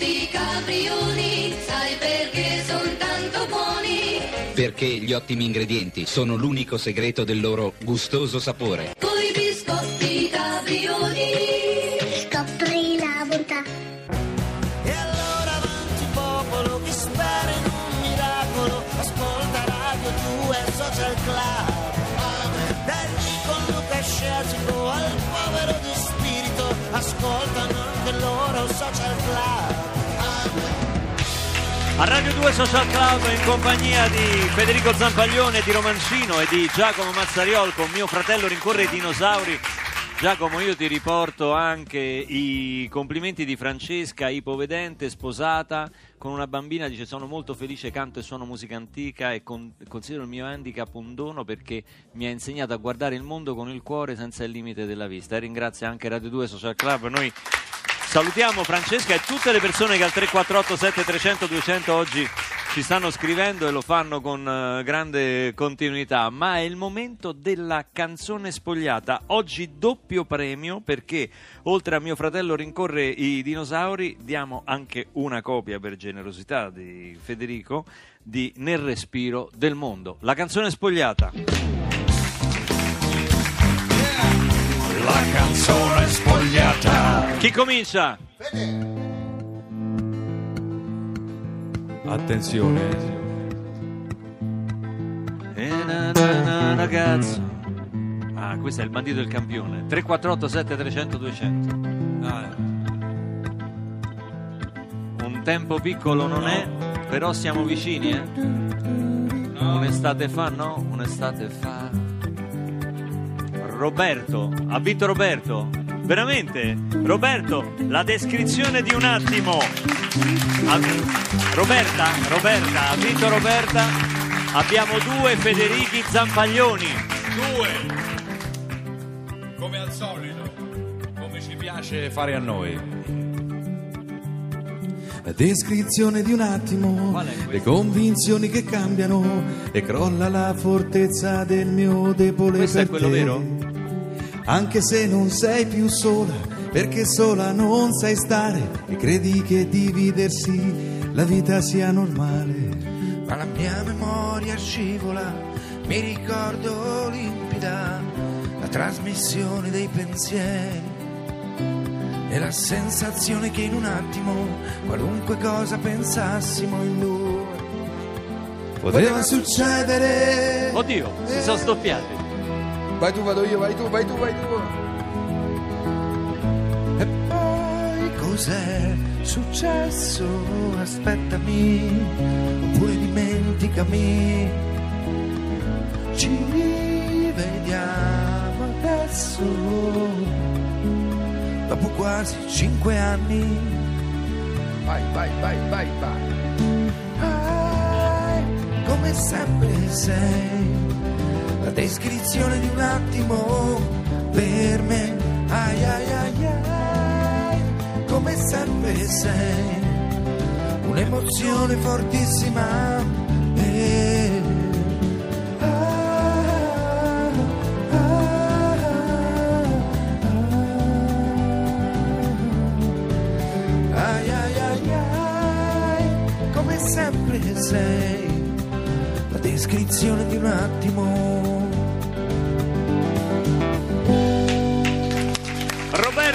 biscotti caprioli, sai perché sono tanto buoni? Perché gli ottimi ingredienti sono l'unico segreto del loro gustoso sapore. A Radio 2 Social Club in compagnia di Federico Zampaglione, di Romancino e di Giacomo Mazzariol con mio fratello rincorre i dinosauri. Giacomo, io ti riporto anche i complimenti di Francesca, ipovedente, sposata, con una bambina, dice sono molto felice, canto e suono musica antica e con- considero il mio handicap un dono perché mi ha insegnato a guardare il mondo con il cuore senza il limite della vista. E ringrazio anche Radio 2 Social Club. Noi Salutiamo Francesca e tutte le persone che al 348 7300 200 oggi ci stanno scrivendo e lo fanno con eh, grande continuità, ma è il momento della canzone spogliata. Oggi doppio premio perché oltre a mio fratello rincorre i dinosauri diamo anche una copia per generosità di Federico di Nel respiro del mondo. La canzone spogliata. La canzone spogliata. Chi comincia? Attenzione. E na na na ragazzo. Ah, questo è il bandito del campione. 348 7300 200. Un tempo piccolo non è, però siamo vicini, eh? Un'estate fa, no? Un'estate fa. Roberto, ha vinto Roberto. Veramente? Roberto, la descrizione di un attimo. Roberta, Roberta, ha vinto Roberta. Abbiamo due Federichi Zampaglioni. Due. Come al solito. Come ci piace fare a noi. La descrizione di un attimo, Qual è questo? le convinzioni che cambiano e crolla la fortezza del mio debole Questo è quello te. vero? Anche se non sei più sola, perché sola non sai stare e credi che dividersi la vita sia normale. ma la mia memoria scivola, mi ricordo limpida la trasmissione dei pensieri e la sensazione che in un attimo qualunque cosa pensassimo in due Poteva succedere. Oddio, si sono stoppiati. Vai tu, vado io, vai tu, vai tu, vai tu. E poi cos'è successo? Aspettami, oppure dimenticami. Ci rivediamo adesso, dopo quasi cinque anni. Vai, vai, vai, vai, vai. Ah, come sempre sei la descrizione di un attimo per me. Ai ai ai ai, come sempre sei un'emozione fortissima. Eh. Come sempre sei la descrizione di un attimo.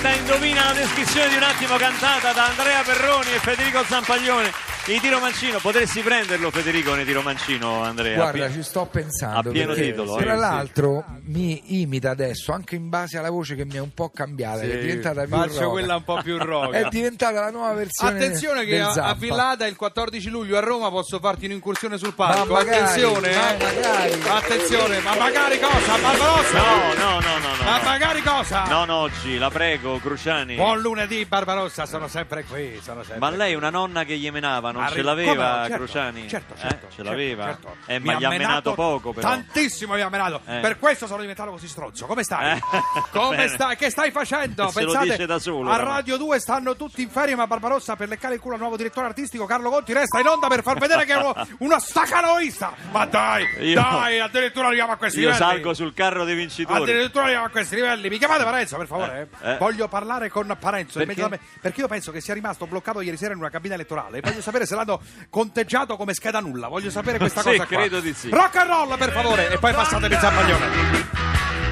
Roberta indovina la descrizione di un attimo cantata da Andrea Perroni e Federico Zampaglione. I tiro mancino, potresti prenderlo Federico nei tiro mancino, Andrea? Guarda, Pi- ci sto pensando. a pieno perché, titolo, Tra eh, sì. l'altro, mi imita adesso anche in base alla voce che mi è un po' cambiata. che è diventata più Faccio roca. quella un po' più roca. È diventata la nuova versione. Attenzione che del a, a. Villada il 14 luglio a Roma posso farti un'incursione sul palco. Ma magari, Attenzione, ma eh. magari. Attenzione, ma magari cosa? Barbarossa? No, no, no, no, no. Ma no. magari cosa? Non oggi, la prego, Cruciani. Buon lunedì, Barbarossa, sono sempre qui. Sono sempre Ma lei una nonna che gli menava non Arri- ce l'aveva no? Certo, Crociani? Certo, Eh, certo. ce certo, l'aveva? certo. Eh, Mi ma ha gli ha menato poco però. Tantissimo mi ha menato. Eh. Per questo sono diventato così stronzo. Come stai? Eh, Come stai? Che stai facendo? Se lo Pensate, dice da solo, A. Radio 2 stanno tutti in ferie, ma Barbarossa per leccare il culo al nuovo direttore artistico Carlo Conti resta in onda per far vedere che è uno, uno stacanoista. Ma dai, Io- dai, addirittura arriviamo a questi Io livelli. salgo sul carro dei vincitori. Addirittura arriviamo a questi livelli. Mi chiamate Parenzo, per favore? Eh, eh. Voglio parlare con Parenzo Perché? perché io penso che sia rimasto bloccato ieri sera in una cabina elettorale. Voglio sapere se l'hanno conteggiato come scheda nulla. Voglio sapere questa Sì, cosa qua. credo di sì. Rock and roll, per favore, e poi passatemi il zampaglione.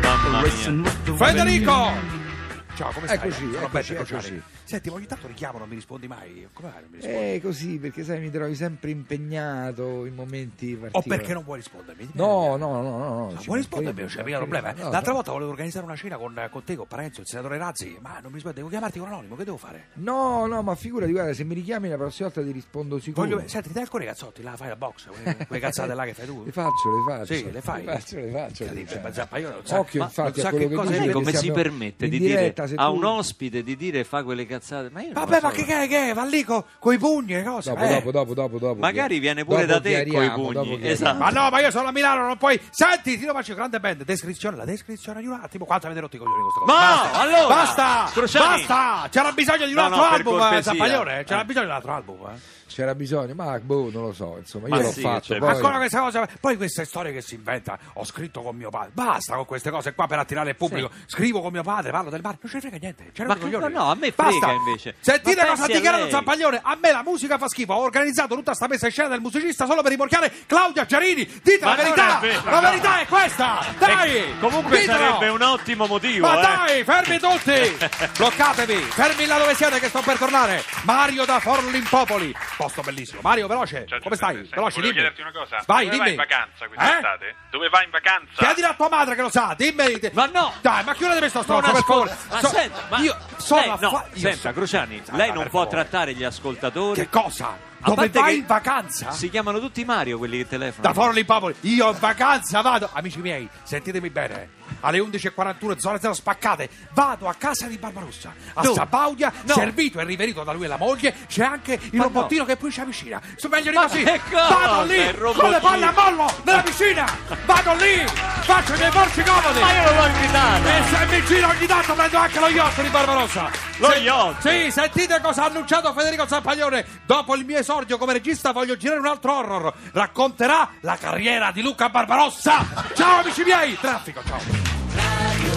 Mamma mia. Federico! Ciao, come stai? Eccoci, Sono eccoci, Beppe Crociani. eccoci. Senti, ogni tanto richiamo, non mi rispondi mai. Come mai non mi rispondi? Eh, così, perché sai, mi trovi sempre impegnato in momenti o particolari. perché non vuoi rispondermi? No, no, no, no. no Ma ci vuoi rispondermi? Non c'è mica problema. eh? no, L'altra no. volta volevo organizzare una cena con, con te, con Parenzo, il senatore Razzi, ma non mi rispondi. Devo chiamarti con anonimo, che devo fare? No, no, ma figurati, guarda, se mi richiami la prossima volta ti rispondo sicuro. Voglio... Senti, ti dai ancora i cazzotti, là, fai la box, quelle, cazzate là che fai tu. Le faccio, le faccio. Sì, le fai. Le faccio, le faccio. Incredibile, ma Zappa, io non so- Occhio, ma infatti, non a sa quello che dici, come si permette di dire a un ospite di dire fa quelle cazzate? Ma io Vabbè, ma che che, che va lì co- coi pugni e cose? Dopo, eh? dopo, dopo, dopo, dopo. Magari viene pure Dopo da te coi chiariamo, pugni, esatto. Ma no, ma io sono a Milano, non puoi. Senti, ti lo faccio grande band. Descrizione, la descrizione di un attimo. Quanto avete rotto i coglioni con questa cosa? Ma, Basta, allora, basta, Crociani. basta. C'era bisogno di un No, altro no, album, eh, Zampaglione. C'era Eh. bisogno di un altro album, eh. C'era bisogno, ma boh, non lo so, insomma, io Ma l'ho sì, fatto. cioè, poi... Ancora questa cosa, poi queste storie che si inventa. Ho scritto con mio padre. Basta con queste cose qua per attirare il pubblico. Scrivo con mio padre, parlo del bar. Non ce ne frega niente. C'era Ma coglioni. no, a me Basta. frega invece. Sentite cosa ha dichiarato. Zampaglione. A me la musica fa schifo. Ho organizzato tutta sta messa in scena del musicista solo per rimorchiare Claudia Gerini. Dite Ma la verità. vero, la no. verità è questa. Dai. E comunque ditelo. sarebbe un ottimo motivo, Ma eh. dai, fermi tutti! Bloccatevi, fermi là dove siete che sto per tornare. Mario da Forlimpopoli. Posto bellissimo. Mario, veloce. Ciao, Come stai? senti, Veloce, dimmi. chiederti una cosa. Vai, Dove dimmi. vai in vacanza quest'estate? Eh? Dove vai in vacanza? Chiedilo a tua madre che lo sa, dimmi. Ma no! Dai, ma chiudetemi sto Non stronzo, per favore. ma So- senta, ma io sono lei- a no, fa- io senta, Senta, lei non può trattare gli ascoltatori. Che cosa? Dove vai in vacanza? Si chiamano tutti Mario quelli che Da telefonano. Forlimpopoli. Io in vacanza vado. Amici miei, sentitemi bene. Alle 11.41, zone 0 spaccate. Vado a casa di Barbarossa. A Dove? Sabaudia, No. servito e riverito da lui e la moglie. C'è anche il Ma robottino che poi ci avvicina. Su meglio di così. Vado lì con le palle a piscina. Vado lì. Faccio i miei porci comodi. Ma io non l'ho invitata! E se mi giro ogni tanto prendo anche lo yacht di Barbarossa. Lo Se- yacht? Sì, sentite cosa ha annunciato Federico Zampaglione. Dopo il mio esordio come regista voglio girare un altro horror. Racconterà la carriera di Luca Barbarossa. Ciao amici miei. Traffico, ciao.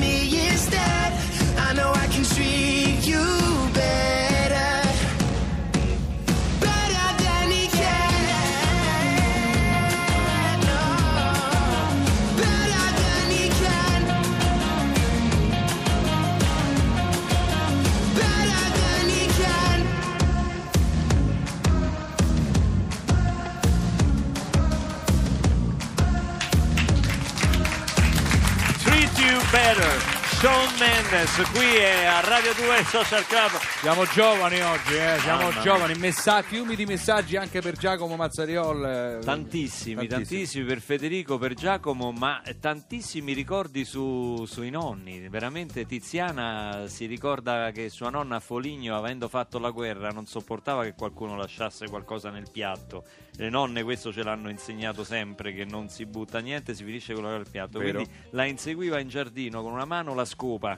Mendes, qui è a Radio 2 Social Club. Siamo giovani oggi, eh, siamo Mamma giovani. Messa- fiumi di messaggi anche per Giacomo Mazzariol. eh, Tantissimi, tantissimi, per Federico, per Giacomo, ma tantissimi ricordi su- sui nonni. Veramente Tiziana si ricorda che sua nonna a Foligno, avendo fatto la guerra, non sopportava che qualcuno lasciasse qualcosa nel piatto. Le nonne questo ce l'hanno insegnato sempre, che non si butta niente, si finisce con il piatto. Vero. Quindi la inseguiva in giardino con una mano la scopa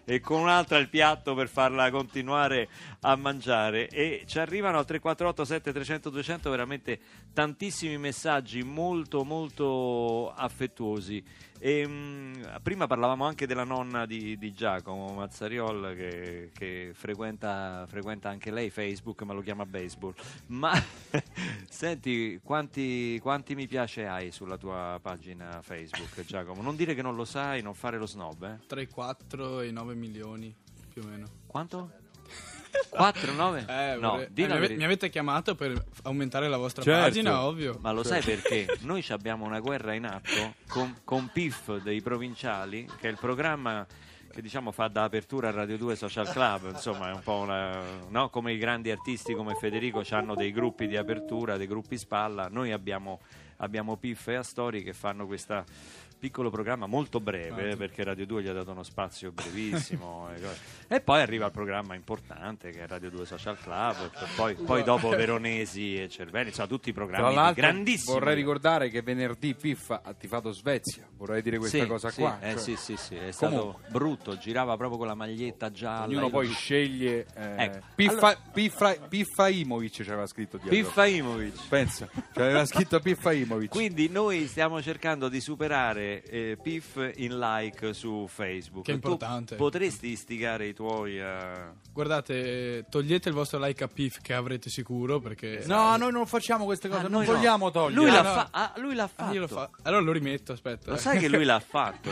e con un'altra il piatto per farla continuare a mangiare. E ci arrivano al 348 7300 200 veramente tantissimi messaggi molto molto affettuosi. E, mh, prima parlavamo anche della nonna di, di Giacomo Mazzariol che, che frequenta, frequenta anche lei Facebook ma lo chiama baseball. Ma senti quanti, quanti mi piace hai sulla tua pagina Facebook Giacomo? Non dire che non lo sai non fare lo snob eh? Tra i 4 e i 9 milioni, più o meno. Quanto? 4, 9? Eh, no, vorrei- eh, mi, ave- mi avete chiamato per aumentare la vostra Certo. pagina, ovvio. Ma lo sai perché? Noi ci abbiamo una guerra in atto con, con PIF dei provinciali, che è il programma che diciamo fa da apertura a Radio 2 Social Club, insomma è un po' una, no? come i grandi artisti come Federico hanno dei gruppi di apertura, dei gruppi spalla, noi abbiamo, abbiamo PIF e Astori che fanno questo piccolo programma molto breve perché Radio 2 gli ha dato uno spazio brevissimo e. E poi arriva il programma importante che è Radio 2 Social Club poi, poi dopo Veronesi e Cervelli insomma tutti i programmi grandissimi vorrei ricordare che venerdì Piff ha tifato Svezia, vorrei dire questa Sì, cosa sì, qua. eh, cioè, sì, sì, sì, è comunque, stato brutto, girava proprio con la maglietta gialla. Ognuno poi sceglie eh, Ecco, Piffa, allora- Piffa, Piffa Imovic ci aveva scritto dietro. Piffa Imovic. Pensa, ci aveva scritto Piffa Imovic. Quindi noi stiamo cercando di superare eh, Piff in like su Facebook. Che è Tu importante. potresti istigare i tuoi a... Guardate, togliete il vostro like a PIF che avrete sicuro perché... No, noi non facciamo queste cose, Ah, non noi no. vogliamo togliere. Lui l'ha, Ah, no. fa- ah, lui l'ha fatto. Ah, io lo fa- Allora lo rimetto, aspetta. Lo sai che lui l'ha fatto?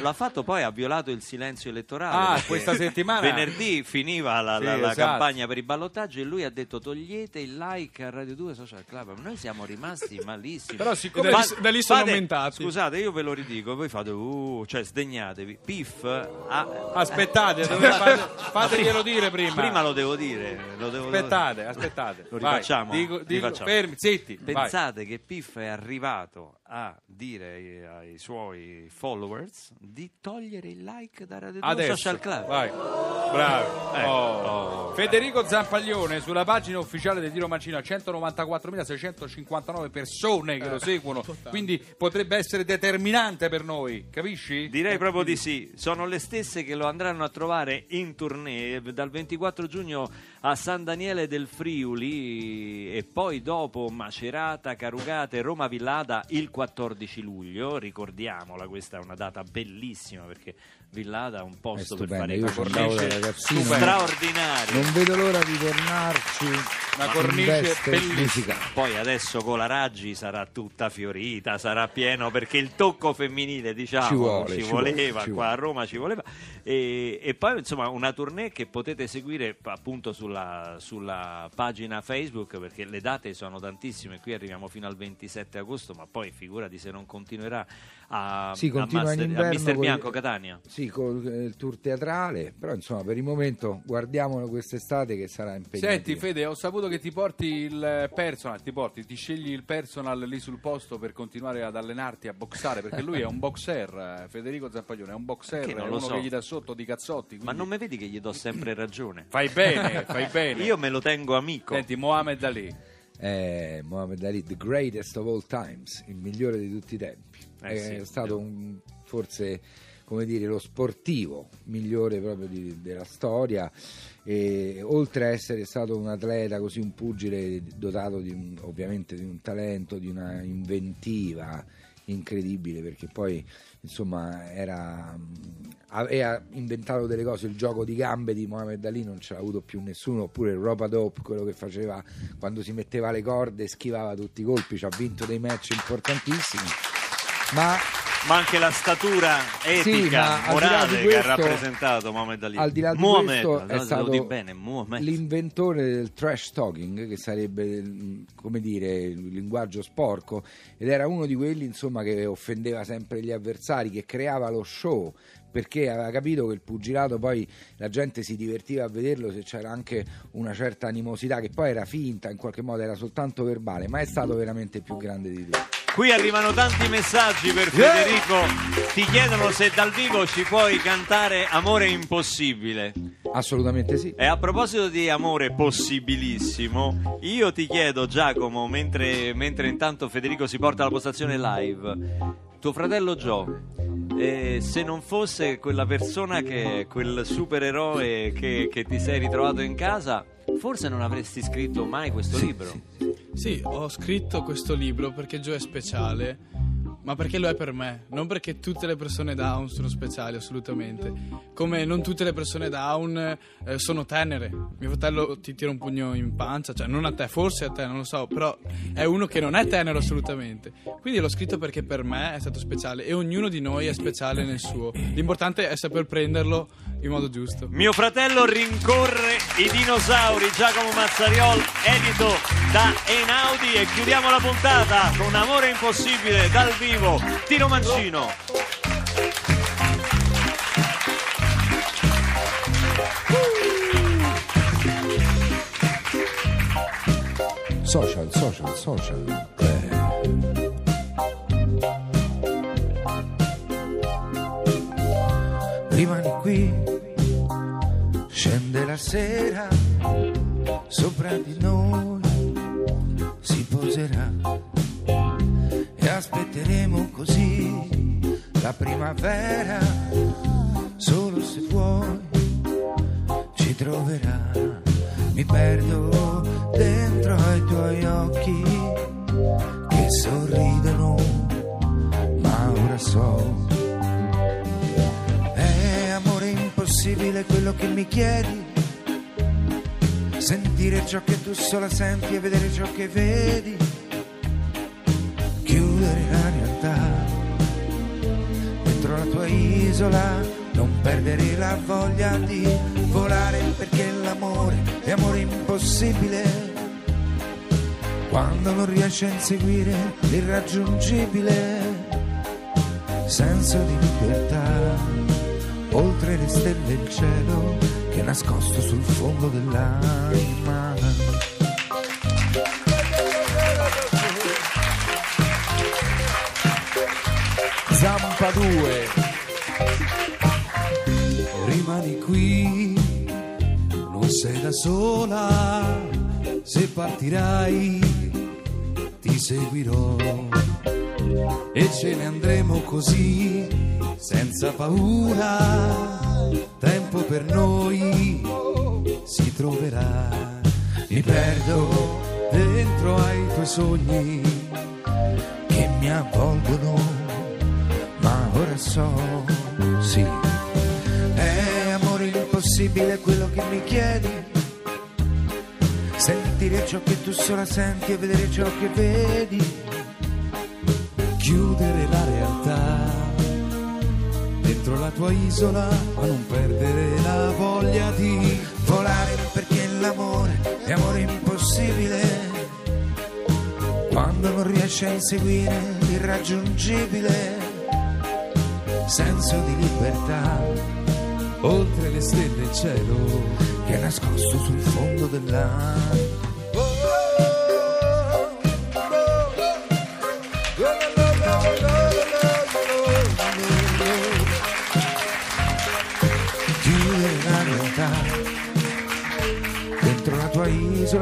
L'ha fatto poi ha violato il silenzio elettorale. Ah, questa settimana? Venerdì finiva la, la- Sì, la esatto. campagna per i ballottaggi e lui ha detto togliete il like a Radio 2 Social Club. Noi siamo rimasti malissimi. Però siccome- Da lì- da lì sono fate- aumentati. Scusate, io ve lo ridico, voi fate uh, cioè sdegnatevi. Piff ha Aspettate, dovete fate- fateglielo dire prima. Prima lo devo dire, lo devo Aspettate, aspettate. Lo Vai, rifacciamo? dico- dico- Rifacciamo. fermi, zitti. vai. Pensate che Piff è arrivato a dire ai, ai suoi followers di togliere il like da Radio 2 Adesso, Social Club. vai. Bravi. Eh, Oh. oh. Federico Zampaglione sulla pagina ufficiale di Tiro Mancino 194.659 persone che lo seguono, quindi potrebbe essere determinante per noi, capisci? Direi proprio di sì, sono le stesse che lo andranno a trovare in tournée dal 24 giugno a San Daniele del Friuli e poi dopo Macerata, Carugate, Roma Villada il 14 luglio, ricordiamola, questa è una data bellissima perché Villada è un posto per fare io ragazzino. straordinario. Non vedo l'ora di tornarci. Una in cornice bellissima. Poi adesso con la Raggi sarà tutta fiorita, sarà pieno perché il tocco femminile diciamo Ci vuole, ci voleva, vuole, ci qua vuole. a Roma ci voleva e, e poi insomma una tournée che potete seguire appunto sulla, sulla pagina Facebook perché le date sono tantissime, qui arriviamo fino al 27 agosto ma poi figurati se non continuerà a, Sì, a, continua in Master- a inverno Mister con- Bianco Catania. Sì, con eh, il tour teatrale, però insomma per il momento guardiamolo quest'estate che sarà impegnativo. Senti Fede, ho saputo che ti porti il personal, ti porti, ti scegli il personal lì sul posto per continuare ad allenarti a boxare, perché lui è un boxer, eh, Federico Zampaglione è un boxer, Che è non lo uno so. che gli dà sotto di cazzotti. Ma quindi non mi vedi che gli do sempre ragione? Fai bene, fai bene. Io me lo tengo amico. Senti, Mohamed Ali. Eh, Mohamed Ali, the greatest of all times, il migliore di tutti i tempi. Eh è sì. stato un forse come dire, lo sportivo migliore proprio di- della storia. E, oltre a essere stato un atleta, così un pugile dotato di un- ovviamente di un talento, di una inventiva incredibile, perché poi insomma era, aveva inventato delle cose, il gioco di gambe di Mohamed Ali non ce l'ha avuto più nessuno, oppure il rope dope, quello che faceva quando si metteva le corde e schivava tutti i colpi, ci ha vinto dei match importantissimi. Ma Ma anche la statura Sì, etica, là morale di che questo- ha rappresentato Mohamed Ali. al di là di Mohamed, questo è stato bene, l'inventore del trash talking che sarebbe come dire il linguaggio sporco ed era uno di quelli insomma che offendeva sempre gli avversari che creava lo show perché aveva capito che il pugilato poi la gente si divertiva a vederlo se c'era anche una certa animosità che poi era finta in qualche modo era soltanto verbale ma è stato veramente più grande di tutti Qui arrivano tanti messaggi per Federico. Ti chiedono se dal vivo ci puoi cantare Amore impossibile. assolutamente sì E a proposito di amore possibilissimo, io ti chiedo, Giacomo, mentre, mentre intanto Federico si porta alla postazione live, tuo fratello Joe, eh, se non fosse quella persona che quel supereroe che, che ti sei ritrovato in casa, forse non avresti scritto mai questo libro. Sì, ho scritto questo libro perché Joe è speciale, ma perché lo è per me, non perché tutte le persone down sono speciali, assolutamente. Come non tutte le persone down eh, sono tenere. Mio fratello ti tira un pugno in pancia, cioè non a te, forse a te, non lo so, però è uno che non è tenero assolutamente. Quindi l'ho scritto perché per me è stato speciale e ognuno di noi è speciale nel suo. L'importante è saper prenderlo in modo giusto. Mio fratello rincorre i dinosauri, Giacomo Mazzariol, edito da Einaudi e chiudiamo la puntata con Amore impossibile dal vivo, Tiro Mancino. Social, social, social. Eh. Rimani qui, scende la sera, sopra di noi si poserà la primavera, solo se vuoi ci troverà. Mi perdo dentro ai tuoi occhi che sorridono, ma ora so. È amore impossibile quello che mi chiedi. Sentire ciò che tu sola senti e vedere ciò che vedi. Isola. Non perdere la voglia di volare perché l'amore è amore impossibile. Quando non riesci a inseguire l'irraggiungibile senso di libertà, oltre le stelle e il cielo che è nascosto sul fondo dell'anima. Zampa 2 sola Se partirai Ti seguirò. E ce ne andremo così Senza paura Tempo per noi Si troverà. Mi perdo Dentro ai tuoi sogni che mi avvolgono, ma ora so, sì, è amore impossibile quello che mi chiedi, sentire ciò che tu sola senti e vedere ciò che vedi, chiudere la realtà dentro la tua isola, ma non perdere la voglia di volare perché l'amore è amore impossibile, quando non riesci a inseguire l'irraggiungibile, senso di libertà. oltre le stelle e il cielo. che è nascosto sul fondo dell'anima.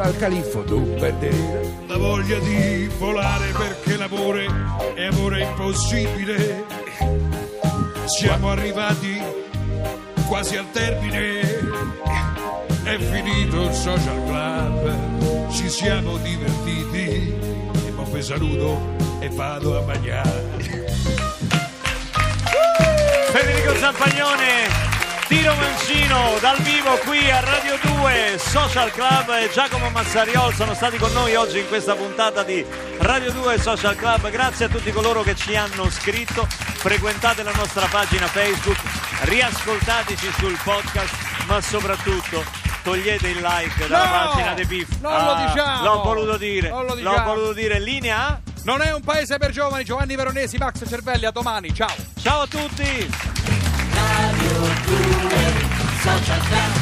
Tua isola al califfo, tu perdere. La voglia di volare perché l'amore è amore impossibile. Siamo arrivati quasi al termine, è finito il social club, ci siamo divertiti. E mo vi saluto e vado a mangiare. Federico Zampaglione, Tiro Mancino dal vivo qui a Radio 2 Social Club e Giacomo Mazzariol sono stati con noi oggi in questa puntata di Radio 2 Social Club. Grazie a tutti coloro che ci hanno scritto. Frequentate la nostra pagina Facebook, riascoltateci sul podcast, ma soprattutto togliete il like dalla No! pagina dei Pif. Non lo diciamo! L'ho voluto dire. Non lo L'ho diciamo. voluto dire. Linea? Non è un paese per giovani, Giovanni Veronesi, Max Cervelli, a domani, ciao! Ciao a tutti! Radio 2 Social Club